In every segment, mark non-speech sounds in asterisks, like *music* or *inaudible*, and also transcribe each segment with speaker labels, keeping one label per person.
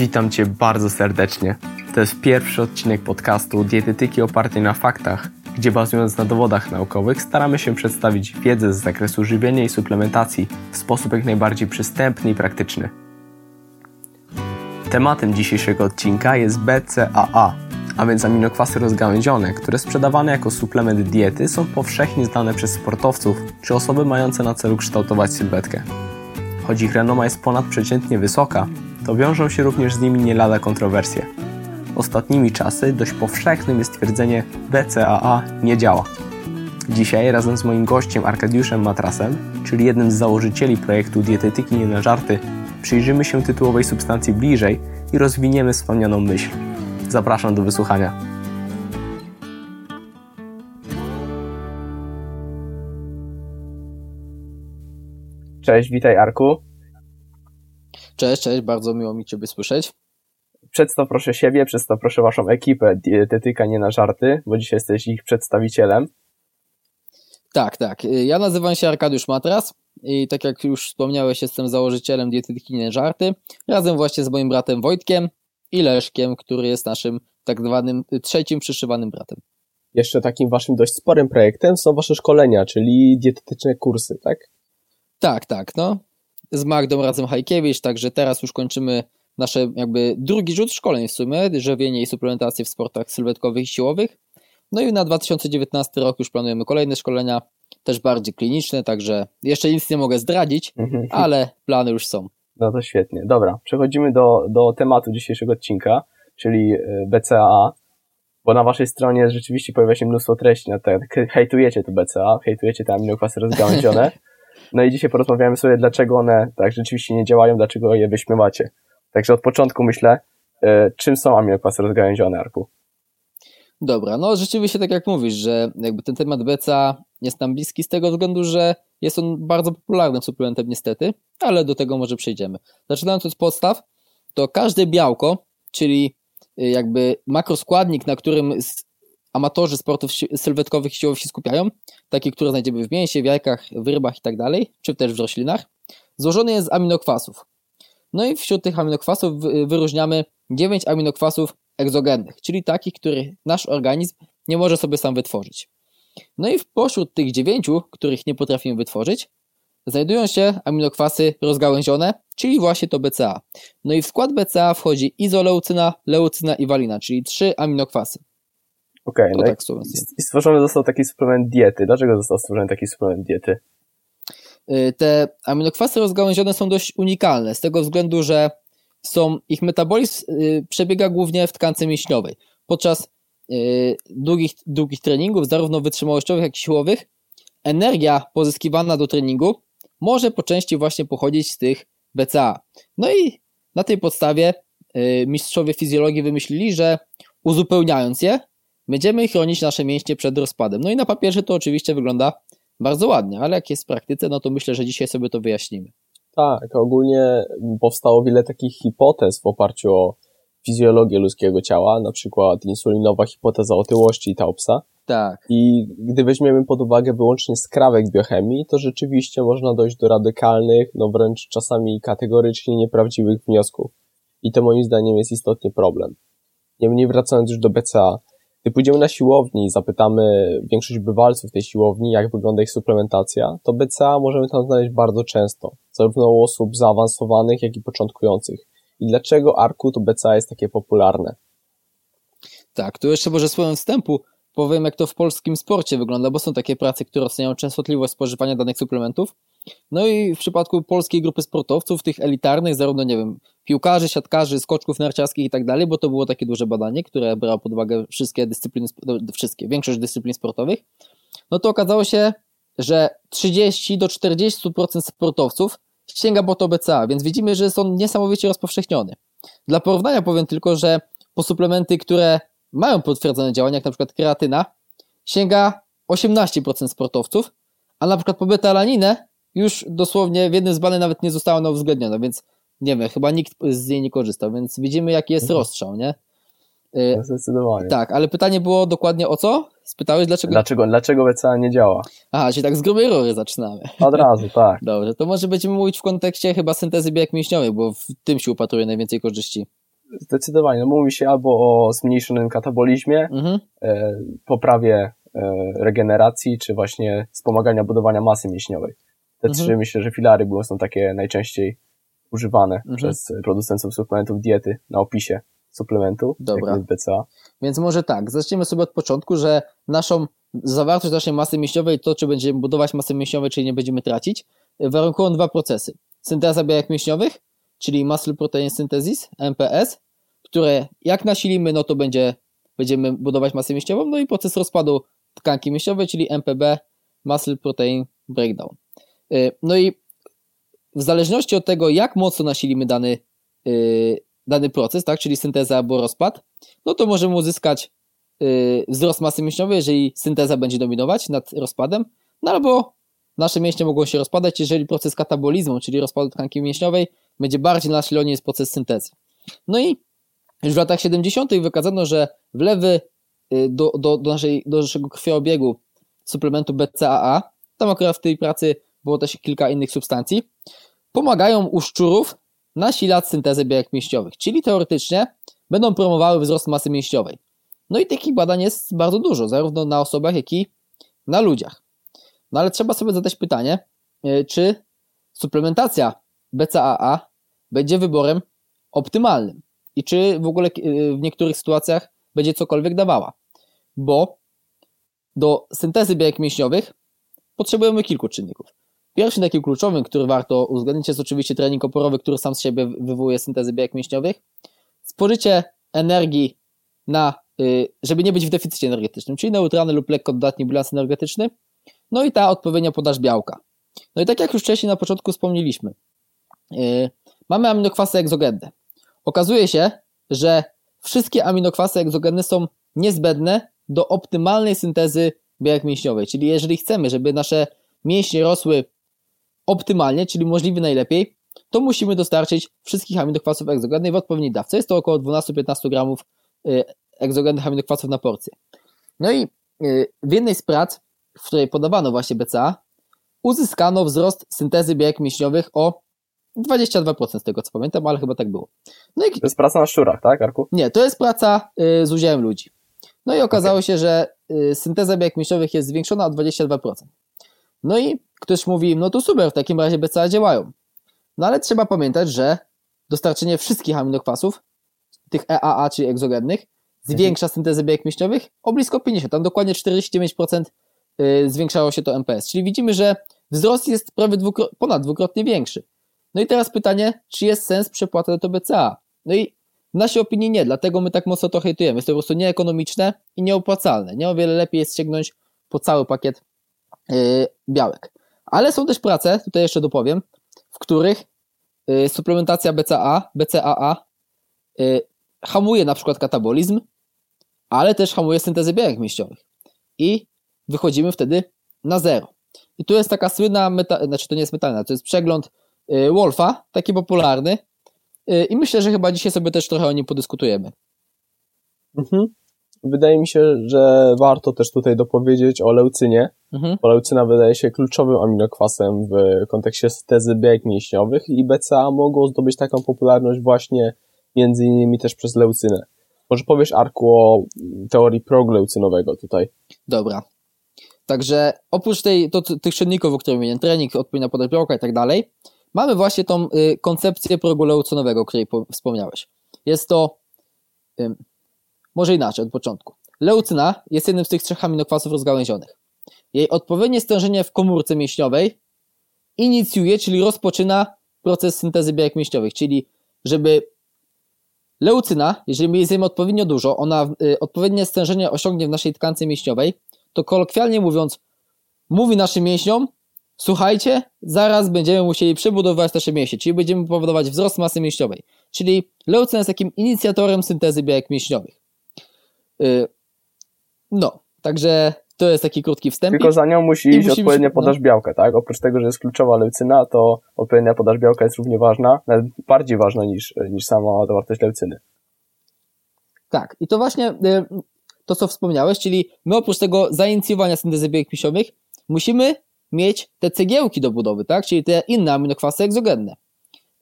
Speaker 1: Witam Cię bardzo serdecznie. To jest pierwszy odcinek podcastu Dietetyki opartej na faktach, gdzie bazując na dowodach naukowych staramy się przedstawić wiedzę z zakresu żywienia i suplementacji w sposób jak najbardziej przystępny i praktyczny. Tematem dzisiejszego odcinka jest BCAA, a więc aminokwasy rozgałęzione, które sprzedawane jako suplement diety są powszechnie znane przez sportowców czy osoby mające na celu kształtować sylwetkę. Choć ich renoma jest ponadprzeciętnie wysoka, to wiążą się również z nimi nie lada kontrowersje. Ostatnimi czasy dość powszechnym jest twierdzenie BCAA nie działa. Dzisiaj razem z moim gościem Arkadiuszem Matrasem, czyli jednym z założycieli projektu Dietetyki nie na żarty, przyjrzymy się tytułowej substancji bliżej i rozwiniemy wspomnianą myśl. Zapraszam do wysłuchania. Cześć, witaj Arku.
Speaker 2: Cześć, cześć, bardzo miło mi Ciebie słyszeć.
Speaker 1: Przedstaw proszę siebie, przedstaw proszę Waszą ekipę Dietetyka Nie na Żarty, bo dzisiaj jesteś ich przedstawicielem.
Speaker 2: Tak, tak. Ja nazywam się Arkadiusz Matras i tak jak już wspomniałeś, jestem założycielem Dietetyki Nie na Żarty, razem właśnie z moim bratem Wojtkiem i Leszkiem, który jest naszym tak zwanym trzecim przyszywanym bratem.
Speaker 1: Jeszcze takim Waszym dość sporym projektem są Wasze szkolenia, czyli dietetyczne kursy, tak?
Speaker 2: Tak, tak, no z Magdą razem Hajkiewicz, także teraz już kończymy nasze jakby drugi rzut szkoleń w sumie, żywienie i suplementację w sportach sylwetkowych i siłowych. No i na 2019 rok już planujemy kolejne szkolenia, też bardziej kliniczne, także jeszcze nic nie mogę zdradzić, mhm. ale plany już są.
Speaker 1: No to świetnie. Dobra, przechodzimy do, do tematu dzisiejszego odcinka, czyli e, BCAA, bo na waszej stronie rzeczywiście pojawia się mnóstwo treści na temat, hejtujecie to BCA, hejtujecie te aminokwasy *laughs* rozgałęzione, No i dzisiaj porozmawiamy sobie, dlaczego one tak rzeczywiście nie działają, dlaczego je wyśmiewacie. Także od początku myślę, y, czym są aminokwasy rozgałęzione, Arku?
Speaker 2: Dobra, no rzeczywiście tak jak mówisz, że jakby ten temat BCA jest nam bliski z tego względu, że jest on bardzo popularnym suplementem niestety, ale do tego może przejdziemy. Zaczynając od podstaw, to każde białko, czyli y, jakby makroskładnik, na którym amatorzy sportów sylwetkowych siłowych się skupiają, takie, które znajdziemy w mięsie, w jajkach, w rybach i tak czy też w roślinach, złożony jest z aminokwasów. No i wśród tych aminokwasów wyróżniamy 9 aminokwasów egzogennych, czyli takich, których nasz organizm nie może sobie sam wytworzyć. No i pośród tych 9, których nie potrafimy wytworzyć, znajdują się aminokwasy rozgałęzione, czyli właśnie to BCA. No i w skład BCA wchodzi izoleucyna, leucyna i walina, czyli trzy aminokwasy.
Speaker 1: Okej, okay, no tak i stworzony został taki suplement diety. Dlaczego został stworzony taki suplement diety?
Speaker 2: Y, te aminokwasy rozgałęzione są dość unikalne, z tego względu, że są, ich metabolizm y, przebiega głównie w tkance mięśniowej. Podczas y, długich, długich treningów, zarówno wytrzymałościowych, jak i siłowych, energia pozyskiwana do treningu może po części właśnie pochodzić z tych BCA. No i na tej podstawie mistrzowie fizjologii wymyślili, że uzupełniając je, Będziemy chronić nasze mięśnie przed rozpadem. No i na papierze to oczywiście wygląda bardzo ładnie, ale jak jest w praktyce, no to myślę, że dzisiaj sobie to wyjaśnimy.
Speaker 1: Tak, ogólnie powstało wiele takich hipotez w oparciu o fizjologię ludzkiego ciała, na przykład insulinowa hipoteza otyłości Taubsa.
Speaker 2: Tak.
Speaker 1: I gdy weźmiemy pod uwagę wyłącznie skrawek biochemii, to rzeczywiście można dojść do radykalnych, no wręcz czasami kategorycznie nieprawdziwych wniosków. I to moim zdaniem jest istotnie problem. Niemniej wracając już do BCA, gdy pójdziemy na siłowni i zapytamy większość bywalców tej siłowni, jak wygląda ich suplementacja, to BCA możemy tam znaleźć bardzo często, zarówno u osób zaawansowanych, jak i początkujących. I dlaczego ARKU to BCA jest takie popularne?
Speaker 2: Tak, tu jeszcze może słowem wstępu powiem, jak to w polskim sporcie wygląda, bo są takie prace, które oceniają częstotliwość spożywania danych suplementów. No i w przypadku polskiej grupy sportowców, tych elitarnych, zarówno, nie wiem, piłkarzy, siatkarzy, skoczków narciarskich i tak dalej, bo to było takie duże badanie, które brało pod uwagę wszystkie dyscypliny, no, wszystkie, większość dyscyplin sportowych, no to okazało się, że 30 do 40% sportowców sięga po to BCA, więc widzimy, że jest on niesamowicie rozpowszechniony. Dla porównania powiem tylko, że po suplementy, które mają potwierdzone działania, jak na przykład kreatyna, sięga 18% sportowców, a na przykład po betalaninę już dosłownie w jednym z badań nawet nie została ona uwzględniona, więc nie wiem, chyba nikt z niej nie korzystał, więc widzimy jaki jest mhm. rozstrzał, nie?
Speaker 1: Y, no, zdecydowanie.
Speaker 2: Tak, ale pytanie było dokładnie o co? Spytałeś dlaczego?
Speaker 1: Dlaczego, dlaczego BCA nie działa?
Speaker 2: Aha, czyli tak z grubej rury zaczynamy.
Speaker 1: Od razu, *laughs* tak.
Speaker 2: Dobrze, to może będziemy mówić w kontekście chyba syntezy białek mięśniowej, bo w tym się upatruje najwięcej korzyści.
Speaker 1: Zdecydowanie. No, mówi się albo o zmniejszonym katabolizmie,
Speaker 2: Mhm.
Speaker 1: e, poprawie e, regeneracji, czy właśnie wspomagania budowania masy mięśniowej. Te
Speaker 2: Mhm.
Speaker 1: trzy myślę, że filary były są takie najczęściej używane
Speaker 2: Mhm.
Speaker 1: przez producentów suplementów diety na opisie suplementu,
Speaker 2: Dobra.
Speaker 1: jak BCA.
Speaker 2: Więc może tak, zacznijmy sobie od początku, że naszą zawartość naszej masy mięśniowej, to czy będziemy budować masę mięśniową, czy nie będziemy tracić, warunkują dwa procesy. Synteza białek mięśniowych, czyli Muscle Protein Synthesis, MPS, które jak nasilimy, no to będzie, będziemy budować masę mięśniową, no i proces rozpadu tkanki mięśniowej, czyli MPB, Muscle Protein Breakdown. Y, No i w zależności od tego, jak mocno nasilimy dany, y, dany proces, tak, czyli synteza albo rozpad, no to możemy uzyskać y, wzrost masy mięśniowej, jeżeli synteza będzie dominować nad rozpadem, no albo nasze mięśnie mogą się rozpadać, jeżeli proces katabolizmu, czyli rozpadu tkanki mięśniowej, będzie bardziej nasilony niż proces syntezy. No i już w latach 70. wykazano, że wlewy do, do, do, naszej, do naszego krwioobiegu suplementu BCAA, tam akurat w tej pracy było też kilka innych substancji, pomagają u szczurów nasilać syntezę białek mięśniowych, czyli teoretycznie będą promowały wzrost masy mięśniowej. No i takich badań jest bardzo dużo, zarówno na osobach, jak i na ludziach. No ale trzeba sobie zadać pytanie, y, czy suplementacja BCAA będzie wyborem optymalnym i czy w ogóle y, w niektórych sytuacjach będzie cokolwiek dawała. Bo do syntezy białek mięśniowych potrzebujemy kilku czynników. Pierwszym takim kluczowym, który warto uwzględnić, jest oczywiście trening oporowy, który sam z siebie wywołuje syntezy białek mięśniowych. Spożycie energii na, y, żeby nie być w deficycie energetycznym, czyli neutralny lub lekko dodatni bilans energetyczny, no i ta odpowiednia podaż białka. No i tak jak już wcześniej na początku wspomnieliśmy, yy, mamy aminokwasy egzogenne. Okazuje się, że wszystkie aminokwasy egzogenne są niezbędne do optymalnej syntezy białek mięśniowej, czyli jeżeli chcemy, żeby nasze mięśnie rosły optymalnie, czyli możliwie najlepiej, to musimy dostarczyć wszystkich aminokwasów egzogennych w odpowiedniej dawce. Jest to około 12-15 gramów y, egzogennych aminokwasów na porcję. No i y, w jednej z prac, w której podawano właśnie BCA, uzyskano wzrost syntezy białek mięśniowych o 22% z tego co pamiętam, ale chyba tak było. No i
Speaker 1: To jest praca na szczurach, tak, Arku?
Speaker 2: nie, to jest praca y, z udziałem ludzi. No i okazało się, że synteza białek mięśniowych jest zwiększona o 22%. No i ktoś mówi, no to super, w takim razie BCA działają. No ale trzeba pamiętać, że dostarczenie wszystkich aminokwasów, tych EAA, czyli egzogennych, zwiększa syntezę białek mięśniowych o blisko 50, tam dokładnie 49% y, zwiększało się to MPS. Czyli widzimy, że wzrost jest prawie dwukro- ponad dwukrotnie większy. No i teraz pytanie, czy jest sens przepłaty do BCA? No i w naszej opinii nie, dlatego my tak mocno to hejtujemy. Jest to po prostu nieekonomiczne i nieopłacalne. Nie o wiele lepiej jest sięgnąć po cały pakiet yy, białek. Ale są też prace, tutaj jeszcze dopowiem, w których yy, suplementacja BCA, BCAA yy, hamuje na przykład katabolizm, ale też hamuje syntezę białek mięśniowych. I wychodzimy wtedy na zero. I tu jest taka słynna, meta, znaczy to nie jest metalna, to jest przegląd yy, Wolfa, taki popularny. I myślę, że chyba dzisiaj sobie też trochę o nim podyskutujemy.
Speaker 1: Mhm. Wydaje mi się, że warto też tutaj dopowiedzieć o leucynie,
Speaker 2: Mhm.
Speaker 1: bo leucyna wydaje się kluczowym aminokwasem w kontekście syntezy białek mięśniowych i BCA mogło zdobyć taką popularność właśnie między innymi też przez leucynę. Może powiesz, Arku, o teorii progleucynowego tutaj.
Speaker 2: Dobra. Także oprócz tej, to, tych czynników, o których mówiłem, trening, odpowiednia podaż białka i tak dalej, mamy właśnie tą y, koncepcję progu leucynowego, o której po, wspomniałeś. Jest to, y, może inaczej, od początku. Leucyna jest jednym z tych trzech aminokwasów rozgałęzionych. Jej odpowiednie stężenie w komórce mięśniowej inicjuje, czyli rozpoczyna proces syntezy białek mięśniowych, czyli żeby leucyna, jeżeli my jej zjemy odpowiednio dużo, ona y, odpowiednie stężenie osiągnie w naszej tkance mięśniowej, to kolokwialnie mówiąc, mówi naszym mięśniom, słuchajcie, zaraz będziemy musieli przebudowywać nasze mięśnie, czyli będziemy powodować wzrost masy mięśniowej. Czyli leucyna jest takim inicjatorem syntezy białek mięśniowych. Yy, No, także to jest taki krótki wstęp.
Speaker 1: Tylko za nią musi iść
Speaker 2: musimy
Speaker 1: odpowiednia
Speaker 2: no.
Speaker 1: podaż białka, tak? Oprócz tego, że jest kluczowa leucyna, to odpowiednia podaż białka jest równie ważna, nawet bardziej ważna niż, niż sama zawartość leucyny.
Speaker 2: Tak, i to właśnie y, to, co wspomniałeś, czyli my oprócz tego zainicjowania syntezy białek mięśniowych musimy mieć te cegiełki do budowy, tak? Czyli te inne aminokwasy egzogenne.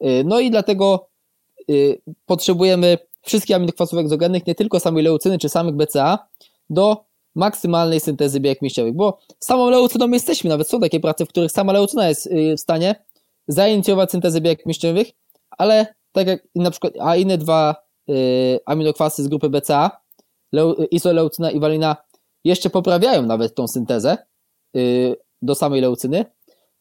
Speaker 2: Y, No i dlatego y, potrzebujemy wszystkich aminokwasów egzogennych, nie tylko samej leucyny czy samych BCA, do maksymalnej syntezy białek mięśniowych, bo samą leucyną jesteśmy, nawet są takie prace, w których sama leucyna jest y, w stanie zainicjować syntezę białek mięśniowych, ale tak jak na przykład, a inne dwa y, aminokwasy z grupy BCA, leu, izoleucyna i walina, jeszcze poprawiają nawet tą syntezę y, do samej leucyny,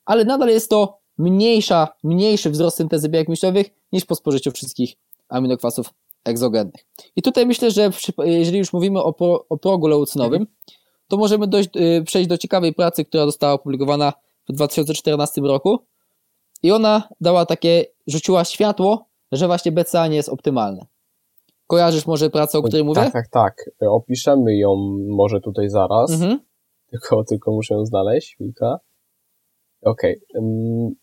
Speaker 2: ale nadal jest to mniejsza, mniejszy wzrost syntezy białek mięśniowych niż po spożyciu wszystkich aminokwasów egzogennych. I tutaj myślę, że jeżeli już mówimy o, pro, o progu leucynowym, to możemy dojść, y, przejść do ciekawej pracy, która została opublikowana w 2014 roku i ona dała takie, rzuciła światło, że właśnie BCA nie jest optymalne. Kojarzysz może pracę, o której mówię?
Speaker 1: Tak, tak, tak. Opiszemy ją może tutaj zaraz. Mhm. Tylko, tylko muszę ją znaleźć, chwilkę. Okej, okay.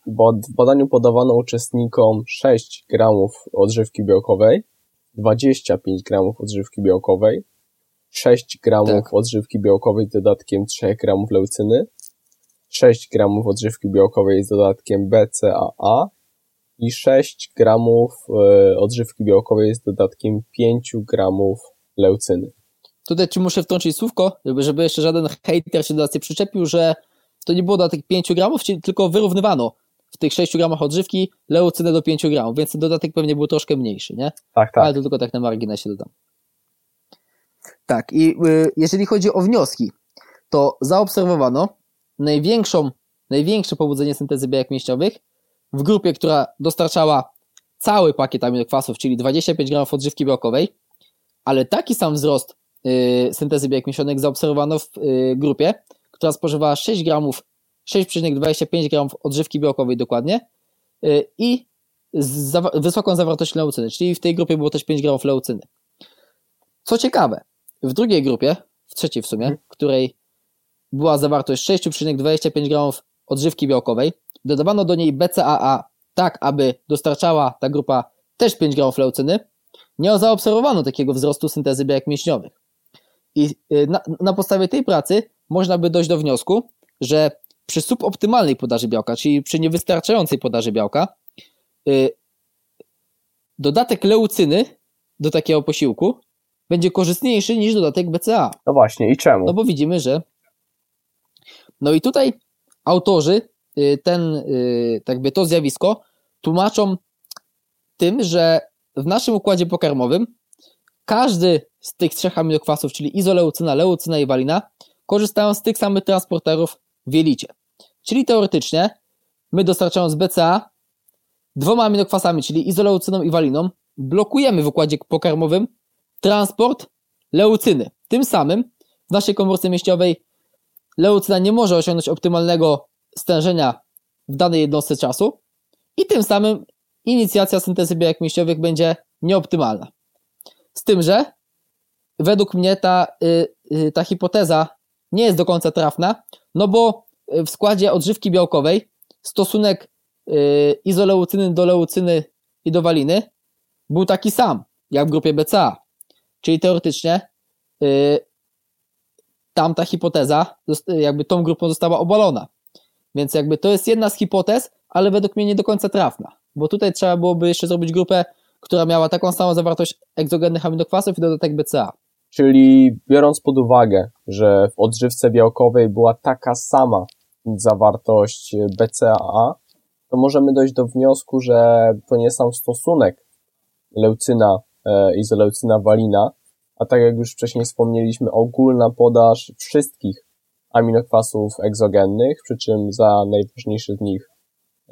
Speaker 1: bo w badaniu podawano uczestnikom 6 gramów odżywki białkowej, 25 gramów odżywki białkowej, 6 gramów tak. odżywki białkowej z dodatkiem 3 gramów leucyny, 6 gramów odżywki białkowej z dodatkiem BCAA i 6 gramów e, odżywki białkowej z dodatkiem 5 gramów leucyny.
Speaker 2: Tutaj ci muszę wtrącić słówko, żeby jeszcze żaden hater się do nas nie przyczepił, że to nie było do tych 5 gramów, tylko wyrównywano w tych 6 gramach odżywki leucynę do 5 gramów, więc ten dodatek pewnie był troszkę mniejszy, nie?
Speaker 1: Tak, tak.
Speaker 2: Ale to tylko tak na marginesie dodam. Tak, i y, jeżeli chodzi o wnioski, to zaobserwowano największą, największe pobudzenie syntezy białek mięśniowych w grupie, która dostarczała cały pakiet aminokwasów, czyli 25 gramów odżywki białkowej, ale taki sam wzrost y, syntezy białek mięśniowych zaobserwowano w y, grupie, która spożywała 6 gramów, 6,25 gramów odżywki białkowej dokładnie y, i z zawa wysoką zawartością leucyny, czyli w tej grupie było też 5 gramów leucyny. Co ciekawe, w drugiej grupie, w trzeciej w sumie, w której była zawartość 6,25 gramów odżywki białkowej, dodawano do niej BCAA tak, aby dostarczała ta grupa też 5 gramów leucyny, nie zaobserwowano takiego wzrostu syntezy białek mięśniowych. I y, na, na podstawie tej pracy można by dojść do wniosku, że przy suboptymalnej podaży białka, czyli przy niewystarczającej podaży białka, yy, dodatek leucyny do takiego posiłku będzie korzystniejszy niż dodatek BCA.
Speaker 1: No właśnie, i czemu?
Speaker 2: No bo widzimy, że. No i tutaj autorzy yy, ten, yy, tak by to zjawisko tłumaczą tym, że w naszym układzie pokarmowym każdy z tych trzech aminokwasów, czyli izoleucyna, leucyna i walina, korzystają z tych samych transporterów w jelicie. Czyli teoretycznie my dostarczając BCA dwoma aminokwasami, czyli izoleucyną i waliną, blokujemy w układzie pokarmowym transport leucyny. Tym samym w naszej komórce mieściowej leucyna nie może osiągnąć optymalnego stężenia w danej jednostce czasu i tym samym inicjacja syntezy białek mięśniowych będzie nieoptymalna. Z tym, że według mnie ta, y, y, ta hipoteza nie jest do końca trafna, no bo w składzie odżywki białkowej stosunek y, izoleucyny do leucyny i do waliny był taki sam, jak w grupie BCA. Czyli teoretycznie y, tamta hipoteza, jakby tą grupą została obalona. Więc jakby to jest jedna z hipotez, ale według mnie nie do końca trafna, bo tutaj trzeba byłoby jeszcze zrobić grupę, która miała taką samą zawartość egzogennych aminokwasów i dodatek BCA.
Speaker 1: Czyli biorąc pod uwagę, że w odżywce białkowej była taka sama zawartość BCAA, to możemy dojść do wniosku, że to nie sam stosunek leucyna, e, izoleucyna walina, a tak jak już wcześniej wspomnieliśmy, ogólna podaż wszystkich aminokwasów egzogennych, przy czym za najważniejszy z nich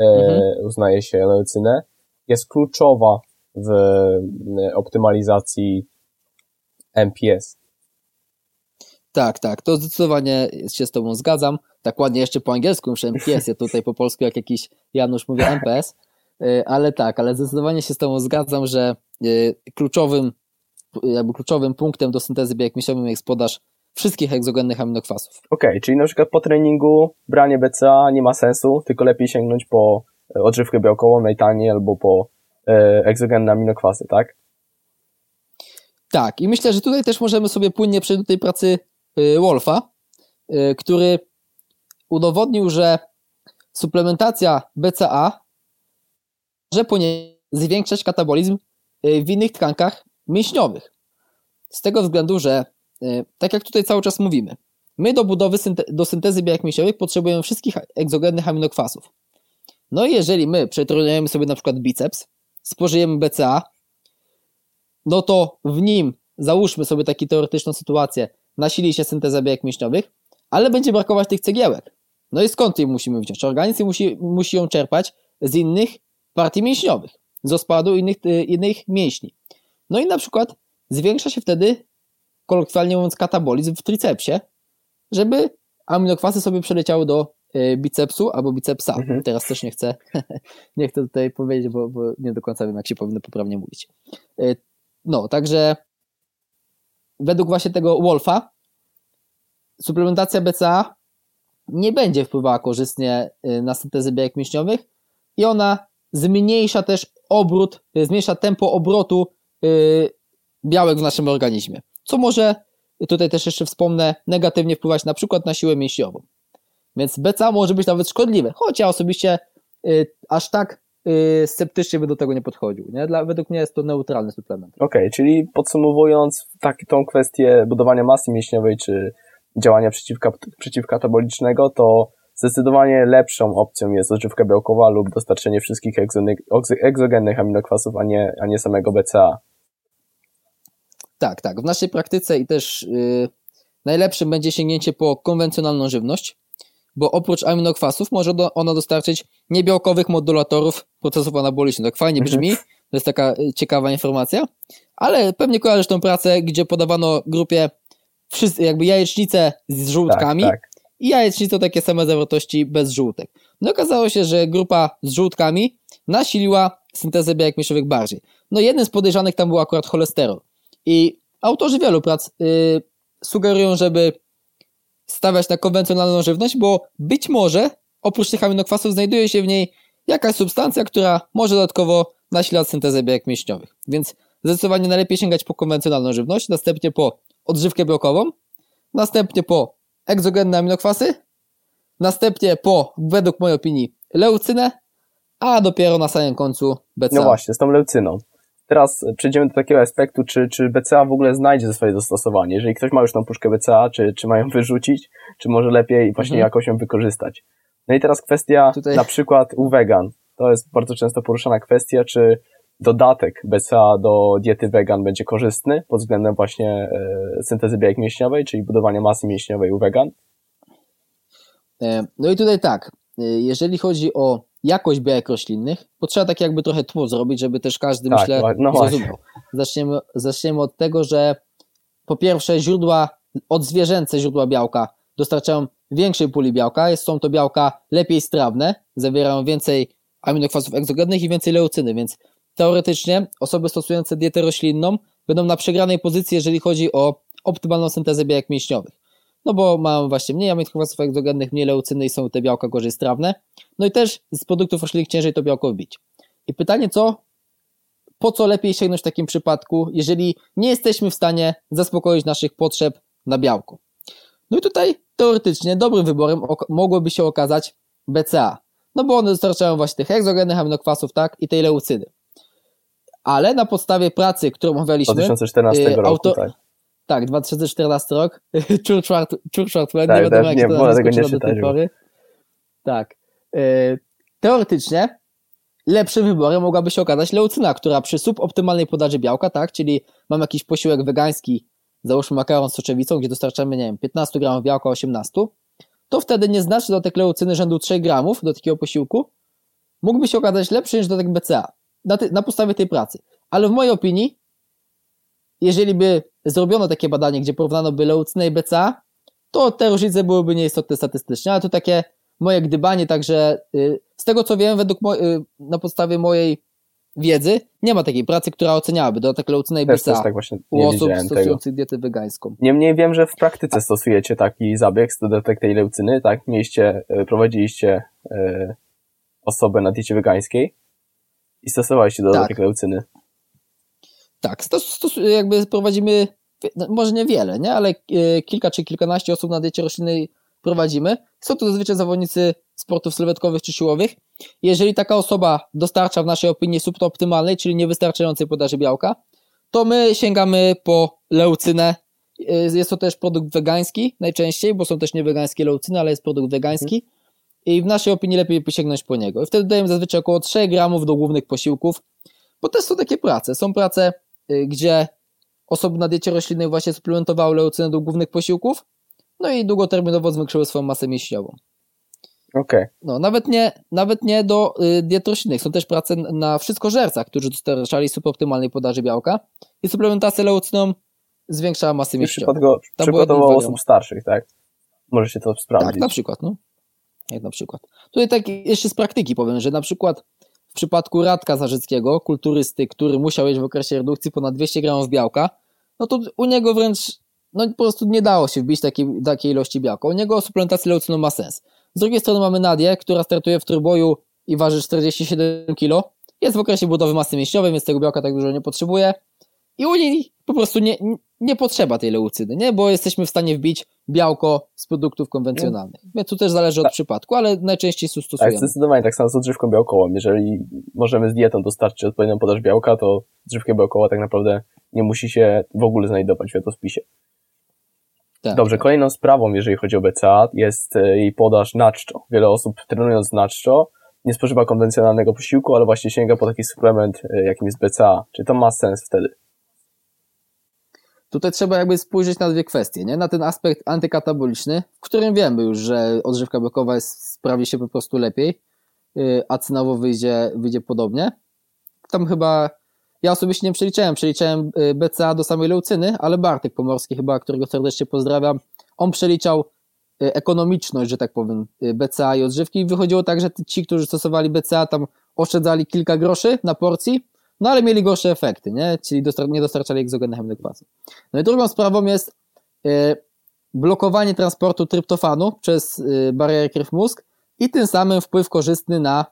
Speaker 1: e, mhm. uznaje się leucynę, jest kluczowa w e, optymalizacji MPS.
Speaker 2: Tak, tak, to zdecydowanie się z Tobą zgadzam. Tak ładnie jeszcze po angielsku muszę MPS, ja tutaj po polsku jak jakiś Janusz mówię MPS, y, ale tak, ale zdecydowanie się z Tobą zgadzam, że y, kluczowym, jakby kluczowym punktem do syntezy białek jest podaż wszystkich egzogennych aminokwasów.
Speaker 1: Okej, okay, czyli na przykład po treningu branie BCA nie ma sensu, tylko lepiej sięgnąć po odżywkę białkową najtaniej albo po e, egzogenne aminokwasy, tak?
Speaker 2: Tak, i myślę, że tutaj też możemy sobie płynnie przejść do tej pracy y, Wolfa, y, który udowodnił, że suplementacja BCA może zwiększać katabolizm y, w innych tkankach mięśniowych. Z tego względu, że tak jak tutaj cały czas mówimy, my do budowy, do syntezy białek mięśniowych potrzebujemy wszystkich egzogennych aminokwasów. No i jeżeli my przetrenujemy sobie na przykład biceps, spożyjemy BCA, no to w nim, załóżmy sobie taką teoretyczną sytuację, nasili się synteza białek mięśniowych, ale będzie brakować tych cegiełek. No i skąd je musimy wziąć? Organizm musi, musi ją czerpać z innych partii mięśniowych, z ospadu innych, y, innych mięśni. No i na przykład zwiększa się wtedy, kolokwialnie mówiąc, katabolizm w tricepsie, żeby aminokwasy sobie przeleciały do y, bicepsu albo bicepsa. Mhm. Teraz też nie chcę, *laughs* nie chcę tutaj powiedzieć, bo, bo, nie do końca wiem, jak się powinno poprawnie mówić. Y, no, także według właśnie tego Wolfa suplementacja BCA nie będzie wpływała korzystnie y, na syntezę białek mięśniowych i ona zmniejsza też obrót, zmniejsza tempo obrotu białek w naszym organizmie, co może tutaj też jeszcze wspomnę, negatywnie wpływać na przykład na siłę mięśniową. Więc BCA może być nawet szkodliwe, choć ja osobiście y, aż tak y, sceptycznie bym do tego nie podchodził. Nie? Dla, według mnie jest to neutralny suplement.
Speaker 1: Okej, okay, czyli podsumowując tak, tą kwestię budowania masy mięśniowej czy działania przeciwka, przeciwkatabolicznego, to zdecydowanie lepszą opcją jest odżywka białkowa lub dostarczenie wszystkich egzogennych aminokwasów, a nie, a nie samego BCA.
Speaker 2: Tak, tak. W naszej praktyce i też yy, najlepszym będzie sięgnięcie po konwencjonalną żywność, bo oprócz aminokwasów może do, ona dostarczyć niebiałkowych modulatorów procesów anabolicznych. Tak fajnie mhm. brzmi, to jest taka y, ciekawa informacja, ale pewnie kojarzysz tą pracę, gdzie podawano grupie wszyscy, jakby jajecznice z żółtkami tak, tak. i jajecznice takie same zawartości bez żółtek. No okazało się, że grupa z żółtkami nasiliła syntezę białek mięśniowych bardziej. No jednym z podejrzanych tam był akurat cholesterol. I autorzy wielu prac yy, sugerują, żeby stawiać na konwencjonalną żywność, bo być może oprócz tych aminokwasów znajduje się w niej jakaś substancja, która może dodatkowo nasilać syntezę białek mięśniowych. Więc zdecydowanie najlepiej sięgać po konwencjonalną żywność, następnie po odżywkę białkową, następnie po egzogenne aminokwasy, następnie po, według mojej opinii, leucynę, a dopiero na samym końcu BCA.
Speaker 1: No właśnie, z tą leucyną. Teraz przejdziemy do takiego aspektu, czy, czy BCA w ogóle znajdzie swoje zastosowanie. Jeżeli ktoś ma już tą puszkę BCA, czy, czy mają wyrzucić, czy może lepiej właśnie mhm. jakoś ją wykorzystać. No i teraz kwestia Tutaj... na przykład u vegan. To jest bardzo często poruszana kwestia, czy dodatek BCA do diety vegan będzie korzystny pod względem właśnie e, syntezy białek mięśniowej, czyli budowania masy mięśniowej u vegan.
Speaker 2: E, no i tutaj tak, e, jeżeli chodzi o jakość białek roślinnych, bo trzeba tak jakby trochę tło zrobić, żeby też każdy, tak, myślę, no zrozumiał. Zaczniemy, zaczniemy od tego, że po pierwsze źródła, odzwierzęce źródła białka dostarczają większej puli białka, są to białka lepiej strawne, zawierają więcej aminokwasów egzogennych i więcej leucyny, więc teoretycznie osoby stosujące dietę roślinną będą na przegranej pozycji, jeżeli chodzi o optymalną syntezę białek mięśniowych no bo mają właśnie mniej aminokwasów egzogennych, mniej leucyny i są te białka gorzej strawne. No i też z produktów roślinnych ciężej to białko wbić. I pytanie co, po co lepiej sięgnąć w takim przypadku, jeżeli nie jesteśmy w stanie zaspokoić naszych potrzeb na białko. No i tutaj teoretycznie dobrym wyborem mogłoby się okazać BCA, no bo one dostarczają właśnie tych egzogennych aminokwasów, tak, i tej leucyny. Ale na podstawie pracy, którą omawialiśmy...
Speaker 1: 2014 y, roku, auto, tak.
Speaker 2: Tak, 2014 rok. *laughs* Churchward, Churchward tak, nie wiadomo jak nie, to tego nie do tej pory. Tak. E, teoretycznie lepszym wyborem mogłaby się okazać leucyna, która przy suboptymalnej podaży białka, tak, czyli mam jakiś posiłek wegański, załóżmy makaron z soczewicą, gdzie dostarczamy, nie wiem, 15 gramów białka, 18, to wtedy nieznaczny dodatek leucyny rzędu 3 gramów do takiego posiłku mógłby się okazać lepszy niż dodatek BCA na, ty, na podstawie tej pracy. Ale w mojej opinii, jeżeli by zrobiono takie badanie, gdzie porównano by leucynę i BCA, to te różnice byłyby nieistotne statystycznie, ale to takie moje gdybanie, także y, z tego co wiem, według y, na podstawie mojej wiedzy, nie ma takiej pracy, która oceniałaby dodatek leucyny i BCA tak właśnie u osób stosujących tego. dietę wegańską.
Speaker 1: Niemniej wiem, że w praktyce stosujecie taki zabieg, dodatek tej leucyny, tak? Mieliście, y, prowadziliście osobę na diecie wegańskiej i stosowaliście dodatek tak. leucyny.
Speaker 2: Tak, stos, stos, jakby prowadzimy, no, może niewiele, nie? ale e, kilka czy kilkanaście osób na diecie roślinnej prowadzimy. Są to zazwyczaj zawodnicy sportów sylwetkowych czy siłowych. Jeżeli taka osoba dostarcza w naszej opinii suboptymalnej, czyli niewystarczającej podaży białka, to my sięgamy po leucynę. Y, Jest to też produkt wegański najczęściej, bo są też niewegańskie leucyny, ale jest produkt wegański. I w naszej opinii lepiej sięgnąć po niego. I wtedy dajemy zazwyczaj około 3 gramów do głównych posiłków, bo też są takie prace. Są prace, gdzie osoby na diecie roślinnej właśnie suplementowały leucynę do głównych posiłków, no i długoterminowo zwiększyły swoją masę mięśniową.
Speaker 1: Okej.
Speaker 2: No, nawet nie, nawet nie do y, diet roślinnych. Są też prace na wszystkożercach, którzy dostarczali suboptymalnej podaży białka i suplementacja leucyną zwiększała masę mięśniową.
Speaker 3: przypadko, przykładowo osób starszych, tak? Może się to
Speaker 2: Tak,
Speaker 3: sprawdzić.
Speaker 2: na przykład, no. Jak na przykład. Tutaj tak jeszcze z praktyki powiem, że na przykład w przypadku Radka Zarzyckiego, kulturysty, który musiał jeść w okresie redukcji ponad 200 gramów białka, no to u niego wręcz no po prostu nie dało się wbić takiej, takiej ilości białka. U niego suplementacja leucyną ma sens. Z drugiej strony mamy Nadię, która startuje w trójboju i waży 47 kg. Jest w okresie budowy masy mięśniowej, więc tego białka tak dużo nie potrzebuje. I u niej po prostu nie, nie potrzeba tej leucyny, nie? Bo jesteśmy w stanie wbić białko z produktów konwencjonalnych. Więc tu też zależy od przypadku, ale najczęściej
Speaker 3: Tak,
Speaker 2: stosujemy.
Speaker 3: zdecydowanie tak samo z odżywką białkową. Jeżeli możemy z dietą dostarczyć odpowiednią podaż białka, to odżywka białkowa tak naprawdę nie musi się w ogóle znajdować w jadłospisie.
Speaker 2: Tak,
Speaker 3: Dobrze,
Speaker 2: tak.
Speaker 3: kolejną sprawą, jeżeli chodzi o BCA, jest e, jej podaż na czczo. Wiele osób trenując na czczo nie spożywa konwencjonalnego posiłku, ale właśnie sięga po taki suplement, e, jakim jest BCA. Czy to ma sens wtedy?
Speaker 2: Tutaj trzeba jakby spojrzeć na dwie kwestie, nie? Na ten aspekt antykataboliczny, w którym wiemy już, że odżywka białkowa jest, sprawi się po prostu lepiej, yy, a cenowo wyjdzie, wyjdzie podobnie. Tam chyba, ja osobiście nie przeliczałem, przeliczałem yy, BCA do samej leucyny, ale Bartek Pomorski chyba, którego serdecznie pozdrawiam, on przeliczał yy, ekonomiczność, że tak powiem, BCA i odżywki i wychodziło tak, że ci, którzy stosowali BCA tam oszczędzali kilka groszy na porcji, no ale mieli gorsze efekty, nie? Czyli dostar- nie dostarczali egzogennych aminokwasów. No i drugą sprawą jest e, blokowanie transportu tryptofanu przez e, barierę krew-mózg i tym samym wpływ korzystny na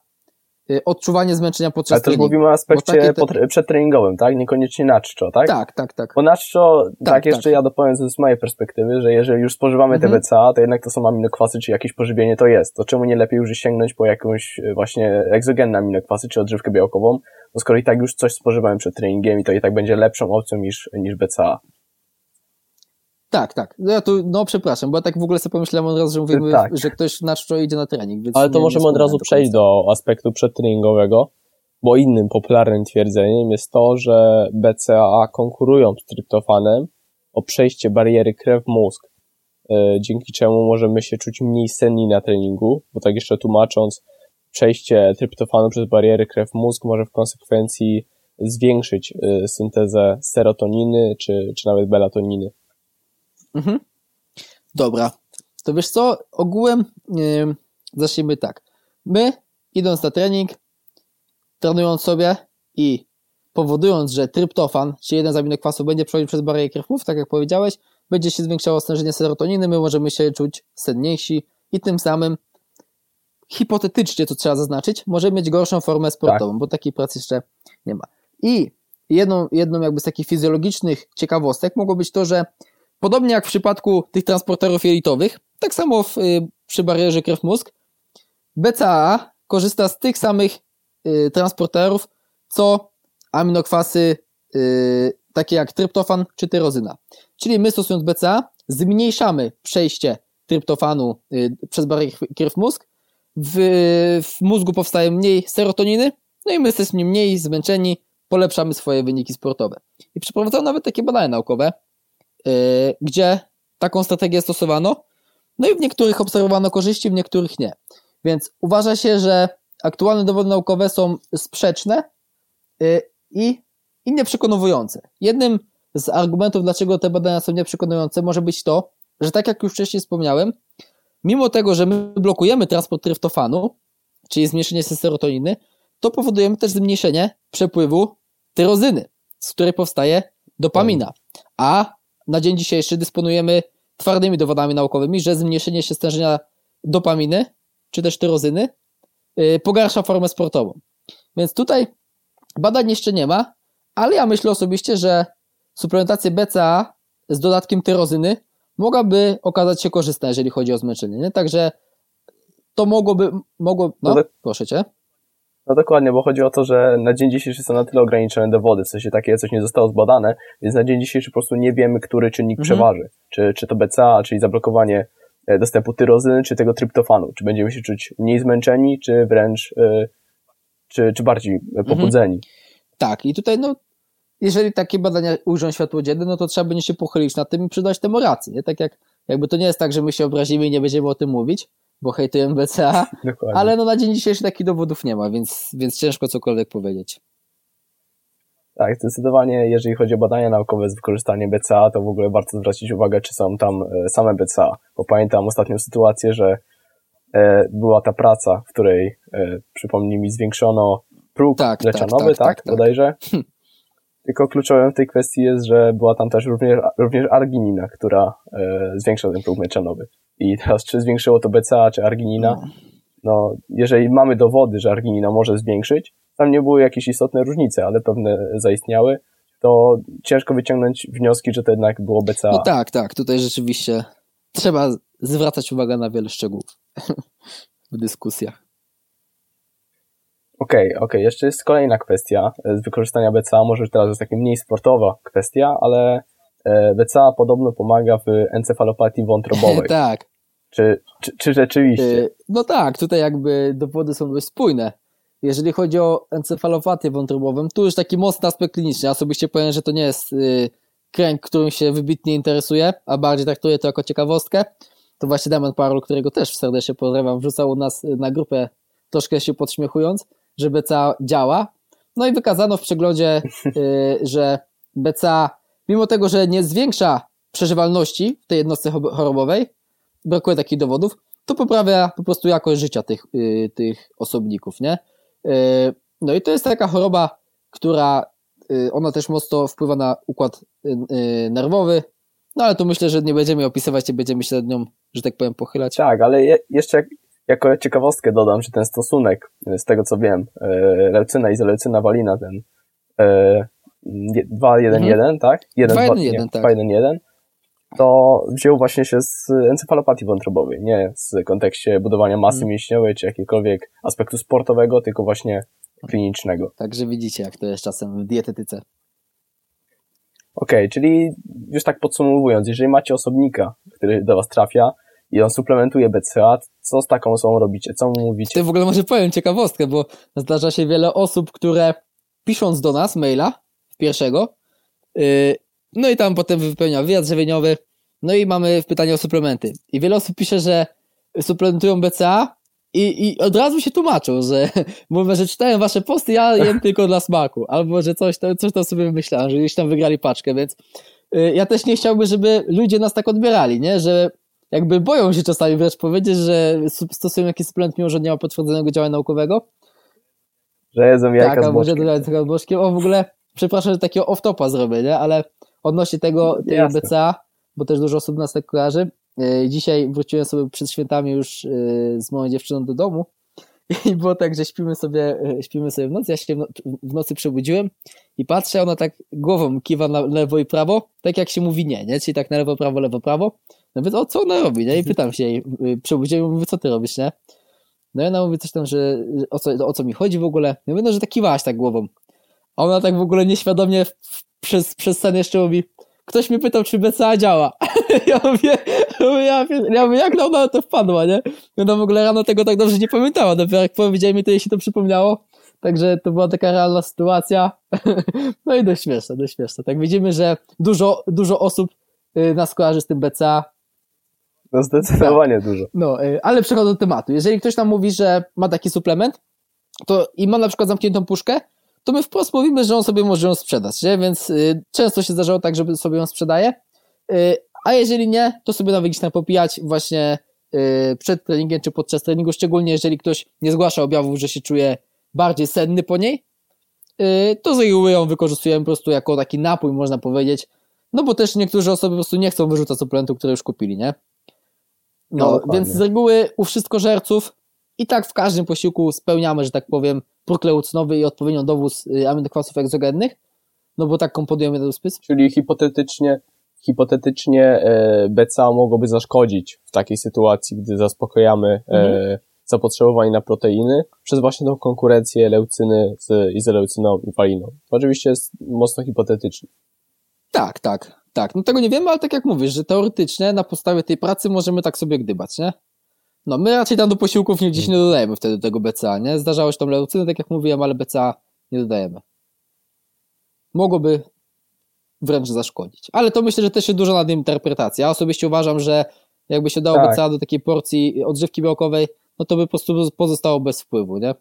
Speaker 2: e, odczuwanie zmęczenia podczas
Speaker 3: Ale też
Speaker 2: treningu.
Speaker 3: mówimy o aspekcie
Speaker 2: te-
Speaker 3: przedtreningowym, tak? Niekoniecznie na czczo, tak?
Speaker 2: Tak, tak, tak.
Speaker 3: Bo na czczo, tak,
Speaker 2: Tak,
Speaker 3: jeszcze
Speaker 2: tak.
Speaker 3: ja dopowiem z mojej perspektywy, że jeżeli już spożywamy
Speaker 2: Mhm.
Speaker 3: te BCA, to jednak to są aminokwasy, czy jakieś pożywienie to jest. To czemu nie lepiej już sięgnąć po jakąś właśnie egzogenne aminokwasy, czy odżywkę białkową, bo skoro i tak już coś spożywałem przed treningiem i to i tak będzie lepszą opcją niż, niż BCA.
Speaker 2: Tak, tak. No Ja tu, no przepraszam, bo ja tak w ogóle sobie pomyślałem od razu, że mówimy,
Speaker 3: Tak.
Speaker 2: że ktoś na czczo idzie na trening.
Speaker 1: Ale
Speaker 2: nie-
Speaker 1: to
Speaker 2: nie
Speaker 1: możemy od
Speaker 2: wspomniałem
Speaker 1: razu
Speaker 2: do
Speaker 1: przejść do aspektu przedtreningowego, bo innym popularnym twierdzeniem jest to, że BCAA konkurują z tryptofanem o przejście bariery krew-mózg, e, dzięki czemu możemy się czuć mniej senni na treningu, bo tak jeszcze tłumacząc, przejście tryptofanu przez bariery krew-mózg może w konsekwencji zwiększyć e, syntezę serotoniny czy, czy nawet melatoniny.
Speaker 2: Mhm. Dobra. To wiesz co, ogółem yy, zacznijmy tak. My, idąc na trening, trenując sobie i powodując, że tryptofan, czyli jeden z aminokwasów będzie przechodził przez barierę krewków, tak jak powiedziałeś, będzie się zwiększało stężenie serotoniny, my możemy się czuć senniejsi i tym samym hipotetycznie, to trzeba zaznaczyć, możemy mieć gorszą formę sportową, bo takiej pracy jeszcze nie ma. I jedną, jedną jakby z takich fizjologicznych ciekawostek mogło być to, że podobnie jak w przypadku tych transporterów jelitowych, tak samo w, y, przy barierze krew-mózg, BCAA korzysta z tych samych y, transporterów, co aminokwasy y, takie jak tryptofan czy tyrozyna. Czyli my stosując BCA zmniejszamy przejście tryptofanu y, przez barierę krew-mózg, w, w mózgu powstaje mniej serotoniny, no i my jesteśmy mniej zmęczeni, polepszamy swoje wyniki sportowe. I przeprowadzono nawet takie badania naukowe, yy, gdzie taką strategię stosowano, no i w niektórych obserwowano korzyści, w niektórych nie. Więc uważa się, że aktualne dowody naukowe są sprzeczne yy, i, i nieprzekonujące. Jednym z argumentów, dlaczego te badania są nieprzekonujące, może być to, że tak jak już wcześniej wspomniałem, mimo tego, że my blokujemy transport tryptofanu, czyli zmniejszenie serotoniny, to powodujemy też zmniejszenie przepływu tyrozyny, z której powstaje dopamina. A na dzień dzisiejszy dysponujemy twardymi dowodami naukowymi, że zmniejszenie się stężenia dopaminy, czy też tyrozyny, yy, pogarsza formę sportową. Więc tutaj badań jeszcze nie ma, ale ja myślę osobiście, że suplementacja BCA z dodatkiem tyrozyny mogłaby okazać się korzystna, jeżeli chodzi o zmęczenie. Nie? Także to mogłoby, mogło, no,
Speaker 3: No tak-
Speaker 2: proszę cię.
Speaker 1: No dokładnie, bo chodzi o to, że na dzień dzisiejszy są na tyle ograniczone dowody, w sensie takie coś nie zostało zbadane, więc na dzień dzisiejszy po prostu nie wiemy, który czynnik
Speaker 2: Mhm.
Speaker 1: przeważy. Czy, czy to BCA, czyli zablokowanie e, dostępu tyrozyny, czy tego tryptofanu. Czy będziemy się czuć mniej zmęczeni, czy wręcz, e, czy, czy bardziej
Speaker 2: Mhm.
Speaker 1: pobudzeni.
Speaker 2: Tak, i tutaj no, jeżeli takie badania ujrzą światło dzienne, no to trzeba będzie się pochylić nad tym i przydać temu rację, nie? Tak jak, jakby to nie jest tak, że my się obrazimy i nie będziemy o tym mówić, bo hejtujemy BCA, *laughs*
Speaker 1: Dokładnie.
Speaker 2: ale no na dzień dzisiejszy takich dowodów nie ma, więc, więc ciężko cokolwiek powiedzieć.
Speaker 1: Tak, zdecydowanie, jeżeli chodzi o badania naukowe z wykorzystaniem BCA, to w ogóle warto zwrócić uwagę, czy są tam e, same BCA. Bo pamiętam ostatnią sytuację, że e, była ta praca, w której, e, przypomnij mi, zwiększono próg
Speaker 2: Tak, tak,
Speaker 1: mleczanowy,
Speaker 2: tak,
Speaker 1: tak,
Speaker 2: tak, tak.
Speaker 1: bodajże. *laughs* Tylko kluczowym w tej kwestii jest, że była tam też również, również arginina, która e, zwiększa ten próg mleczanowy. I teraz, czy zwiększyło to BCA, czy arginina?
Speaker 2: No.
Speaker 1: No, jeżeli mamy dowody, że arginina może zwiększyć, tam nie były jakieś istotne różnice, ale pewne zaistniały, to ciężko wyciągnąć wnioski, że to jednak było BCA.
Speaker 2: No tak, tak, tutaj rzeczywiście trzeba zwracać uwagę na wiele szczegółów *laughs* w dyskusjach.
Speaker 1: Okej, okej, jeszcze jest kolejna kwestia e, z wykorzystania BCA, może już teraz jest taka mniej sportowa kwestia, ale e, BCA podobno pomaga w encefalopatii wątrobowej. *laughs*
Speaker 2: tak,
Speaker 1: czy, czy, czy rzeczywiście?
Speaker 2: Y, No tak, tutaj jakby dowody są dość spójne. Jeżeli chodzi o encefalopatię wątrobową, tu już taki mocny aspekt kliniczny. Ja osobiście powiem, że to nie jest y, kręg, którym się wybitnie interesuje, a bardziej traktuję to jako ciekawostkę. To właśnie Damian Parol, którego też serdecznie pozdrawiam, wrzucał u nas na grupę, troszkę się podśmiechując, że BCA działa. No i wykazano w przeglądzie, y, *laughs* że BCA, mimo tego, że nie zwiększa przeżywalności w tej jednostce chorobowej, brakuje takich dowodów, to poprawia po prostu jakość życia tych, y, tych osobników, nie? Y, no i to jest taka choroba, która ona też mocno wpływa na układ nerwowy, no ale to myślę, że nie będziemy opisywać, nie będziemy się nad nią, że tak powiem, pochylać.
Speaker 1: Tak, ale je, jeszcze jako ciekawostkę dodam, że ten stosunek, e, z tego co wiem, e, leucyna, izoleucyna, walina, ten e, 2-1-1, tak? 1,
Speaker 2: 2-1-1,
Speaker 1: nie,
Speaker 2: tak.
Speaker 1: 2-1-1, to wziął właśnie się z encefalopatii wątrobowej, nie z kontekście budowania masy
Speaker 2: Mhm.
Speaker 1: mięśniowej, czy jakiegokolwiek aspektu sportowego, tylko właśnie klinicznego.
Speaker 2: Także widzicie, jak to jest czasem w dietetyce.
Speaker 1: Okej, czyli już tak podsumowując, jeżeli macie osobnika, który do was trafia i on suplementuje BCA, co z taką osobą robicie? Co mu mówicie?
Speaker 2: Ty w ogóle może powiem ciekawostkę, bo zdarza się wiele osób, które pisząc do nas maila pierwszego, yy, no i tam potem wypełnia wywiad żywieniowy, no i mamy pytanie o suplementy. I wiele osób pisze, że suplementują BCA i, i od razu się tłumaczą, że *laughs* mówię, że czytałem wasze posty, ja jem *laughs* tylko dla smaku, albo że coś tam, coś tam sobie wymyślałem, że gdzieś tam wygrali paczkę, więc yy, ja też nie chciałbym, żeby ludzie nas tak odbierali, nie, że jakby boją się czasami wręcz powiedzieć, że su- stosują jakiś suplement, mimo że nie ma potwierdzonego działania naukowego.
Speaker 1: Że jedzą jajka
Speaker 2: tak,
Speaker 1: z boczkiem.
Speaker 2: dodają tego boczkiem. O, w ogóle, przepraszam, że takiego off-topa zrobię, nie? Ale odnośnie tego, tej
Speaker 1: Jasne.
Speaker 2: BCA, bo też dużo osób nas tak kojarzy. Yy, Dzisiaj wróciłem sobie przed świętami już yy, z moją dziewczyną do domu *laughs* i było tak, że śpimy sobie, yy, śpimy sobie w nocy. Ja się w no- w nocy przebudziłem i patrzę, ona tak głową kiwa na lewo i prawo, tak jak się mówi nie, nie? Czyli tak na lewo, prawo, lewo, prawo. No więc o co ona robi, nie? I pytam się jej, yy, przebudziłem mówię, co ty robisz, nie? No i ona mówi coś tam, że o co, o co mi chodzi w ogóle. Ja mówię, no, że tak kiwałaś tak głową. A ona tak w ogóle nieświadomie przez, przez sen jeszcze mówi, ktoś mnie pytał, czy BCA działa. *laughs* ja mówię, ja, ja, mówię, jak ona na to wpadła, nie? I ona w ogóle rano tego tak dobrze nie pamiętała. Dopiero jak powiedziałem mi, to jej się to przypomniało. Także to była taka realna sytuacja. *laughs* no i dość śmieszne, dość śmieszne. Tak widzimy, że dużo, dużo osób y, nas kojarzy z tym BCA.
Speaker 1: No zdecydowanie dużo.
Speaker 2: No, y, ale przechodzę do tematu. Jeżeli ktoś nam mówi, że ma taki suplement, to i ma na przykład zamkniętą puszkę, to my wprost mówimy, że on sobie może ją sprzedać, nie? Więc y, często się zdarzało tak, żeby sobie ją sprzedaje. Y, a jeżeli nie, to sobie nawet gdzieś tam popijać właśnie y, przed treningiem czy podczas treningu, szczególnie jeżeli ktoś nie zgłasza objawów, że się czuje bardziej senny po niej, y, to z reguły ją wykorzystujemy po prostu jako taki napój, można powiedzieć. No bo też niektóre osoby po prostu nie chcą wyrzucać suplementu, które już kupili, nie?
Speaker 1: No,
Speaker 2: No, więc z reguły u wszystkożerców i tak w każdym posiłku spełniamy, że tak powiem, próg leucynowy i odpowiednią dowóz y, aminokwasów egzogennych, no bo tak komponujemy ten spys.
Speaker 1: Czyli hipotetycznie, hipotetycznie e, BCA mogłoby zaszkodzić w takiej sytuacji, gdy zaspokojamy e,
Speaker 2: Mhm.
Speaker 3: zapotrzebowanie na proteiny przez właśnie tą konkurencję leucyny z izoleucyną i waliną. To oczywiście jest mocno hipotetyczne.
Speaker 2: Tak, tak, tak. No tego nie wiemy, ale tak jak mówisz, że teoretycznie na podstawie tej pracy możemy tak sobie gdybać, nie? No my raczej tam do posiłków nie gdzieś nie dodajemy wtedy tego BCA, nie? Zdarzało się tą leucynę, tak jak mówiłem, ale BCA nie dodajemy. Mogłoby wręcz zaszkodzić. Ale to myślę, że też jest dużo nadinterpretacja. Ja osobiście uważam, że jakby się dało
Speaker 3: Tak.
Speaker 2: BCA do takiej porcji odżywki białkowej, no to by po prostu pozostało bez wpływu, nie?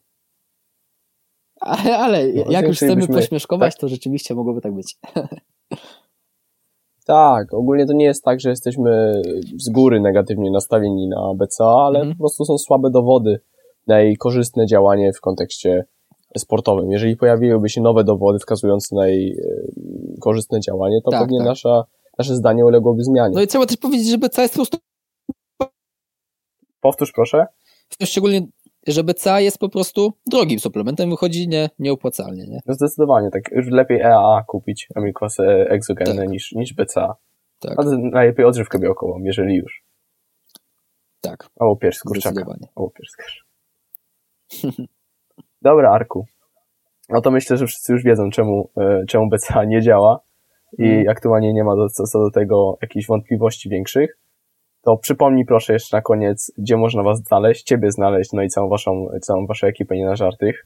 Speaker 2: Ale, ale
Speaker 3: No,
Speaker 2: jak już chcemy pośmieszkować, to rzeczywiście mogłoby tak być. *laughs*
Speaker 3: Tak, ogólnie to nie jest tak, że jesteśmy z góry negatywnie nastawieni na BCA, ale
Speaker 2: Mhm.
Speaker 3: po prostu są słabe dowody na jej korzystne działanie w kontekście sportowym. Jeżeli pojawiłyby się nowe dowody wskazujące na jej e, korzystne działanie, to
Speaker 2: Tak,
Speaker 3: pewnie
Speaker 2: tak.
Speaker 3: Nasza, nasze zdanie uległoby zmianie.
Speaker 2: No i trzeba też powiedzieć, że BCA jest po prostu
Speaker 3: Powtórz proszę.
Speaker 2: szczególnie, że BCA jest po prostu drogim suplementem, wychodzi nie, nieopłacalnie, nie?
Speaker 3: No Zdecydowanie, tak już lepiej EAA kupić, aminokwasy egzogenne
Speaker 2: Tak.
Speaker 3: niż, niż BCA.
Speaker 2: Tak,
Speaker 3: A najlepiej odżywkę białkową, jeżeli już.
Speaker 2: tak,
Speaker 3: Albo pierś z kurczaka. Albo pierś. *laughs* Dobra, Arku. No to myślę, że wszyscy już wiedzą, czemu, e, czemu BCA nie działa i
Speaker 2: Mhm.
Speaker 3: aktualnie nie ma do, co, co do tego jakichś wątpliwości większych. To przypomnij proszę jeszcze na koniec, gdzie można was znaleźć, ciebie znaleźć, no i całą waszą, całą waszą ekipę nie na żartych.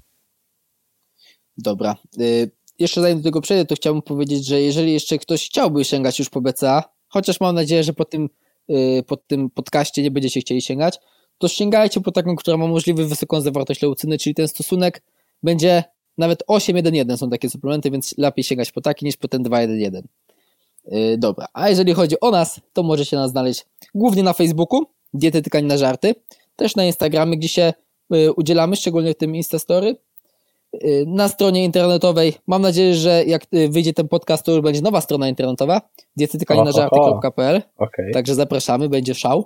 Speaker 2: Dobra. Y, jeszcze zanim do tego przejdę, to chciałbym powiedzieć, że jeżeli jeszcze ktoś chciałby sięgać już po BCA, chociaż mam nadzieję, że po tym, y, po tym podcaście nie będziecie chcieli sięgać, to sięgajcie po taką, która ma możliwie wysoką zawartość leucyny, czyli ten stosunek będzie nawet 8-1-1 są takie suplementy, więc lepiej sięgać po taki niż po ten 2-1-1. Yy, dobra, a jeżeli chodzi o nas, to możecie nas znaleźć głównie na Facebooku, Dietetyka na żarty, też na Instagramie, gdzie się y, udzielamy, szczególnie w tym Instastory, Y, na stronie internetowej. Mam nadzieję, że jak wyjdzie ten podcast, to już będzie nowa strona internetowa, dietetykanienażarty.pl,
Speaker 3: Okej.
Speaker 2: także zapraszamy, będzie szał.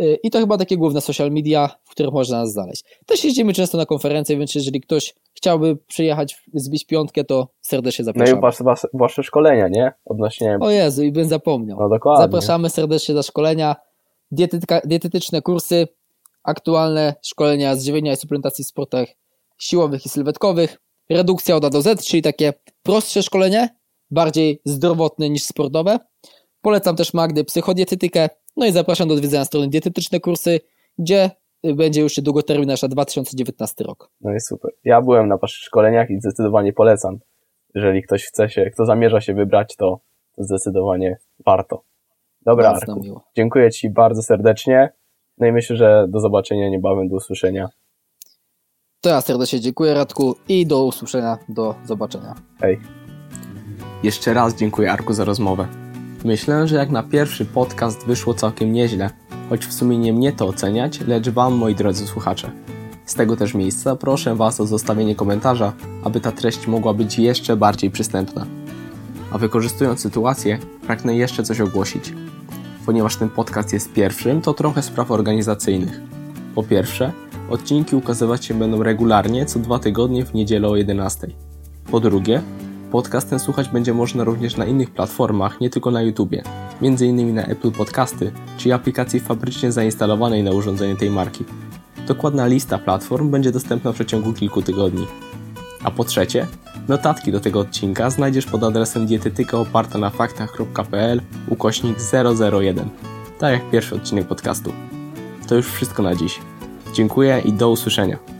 Speaker 2: Y, I to chyba takie główne social media, w których można nas znaleźć. Też jeździmy często na konferencje, więc jeżeli ktoś chciałby przyjechać, zbić piątkę, to serdecznie
Speaker 3: No i
Speaker 2: zapraszamy.
Speaker 3: wasze, wasze, wasze szkolenia, nie? Odnośnie,
Speaker 2: O Jezu, i bym zapomniał.
Speaker 3: no dokładnie.
Speaker 2: Zapraszamy serdecznie na szkolenia, dietetyka, dietetyczne kursy, aktualne szkolenia z żywienia i suplementacji w sportach siłowych i sylwetkowych, redukcja od A do Z, czyli takie prostsze szkolenie, bardziej zdrowotne niż sportowe. Polecam też Magdy psychodietetykę, no i zapraszam do odwiedzenia strony dietetyczne kursy, gdzie y, będzie już długoterminarz na 2019 rok.
Speaker 3: No i super. Ja byłem na waszych szkoleniach i zdecydowanie polecam. Jeżeli ktoś chce się, kto zamierza się wybrać, to zdecydowanie warto. Dobra, Arku.
Speaker 2: miło.
Speaker 3: Dziękuję Ci bardzo serdecznie. No i myślę, że do zobaczenia niebawem, do usłyszenia.
Speaker 2: To ja serdecznie dziękuję Radku i do usłyszenia, do zobaczenia.
Speaker 3: Hej.
Speaker 1: Jeszcze raz dziękuję Arku za rozmowę. Myślę, że jak na pierwszy podcast wyszło całkiem nieźle, choć w sumie nie mnie to oceniać, lecz Wam, moi drodzy słuchacze. Z tego też miejsca proszę Was o zostawienie komentarza, aby ta treść mogła być jeszcze bardziej przystępna. A wykorzystując sytuację, pragnę jeszcze coś ogłosić. Ponieważ ten podcast jest pierwszym, to trochę spraw organizacyjnych. Po pierwsze, odcinki ukazywać się będą regularnie co dwa tygodnie w niedzielę o 11. Po drugie, podcast ten słuchać będzie można również na innych platformach, nie tylko na YouTubie, m.in. na Apple Podcasty, czyli aplikacji fabrycznie zainstalowanej na urządzenie tej marki. Dokładna lista platform będzie dostępna w przeciągu kilku tygodni. A po trzecie, notatki do tego odcinka znajdziesz pod adresem dietetyka oparta na faktach.pl ukośnik 001, tak jak pierwszy odcinek podcastu. To już wszystko na dziś. Dziękuję i do usłyszenia.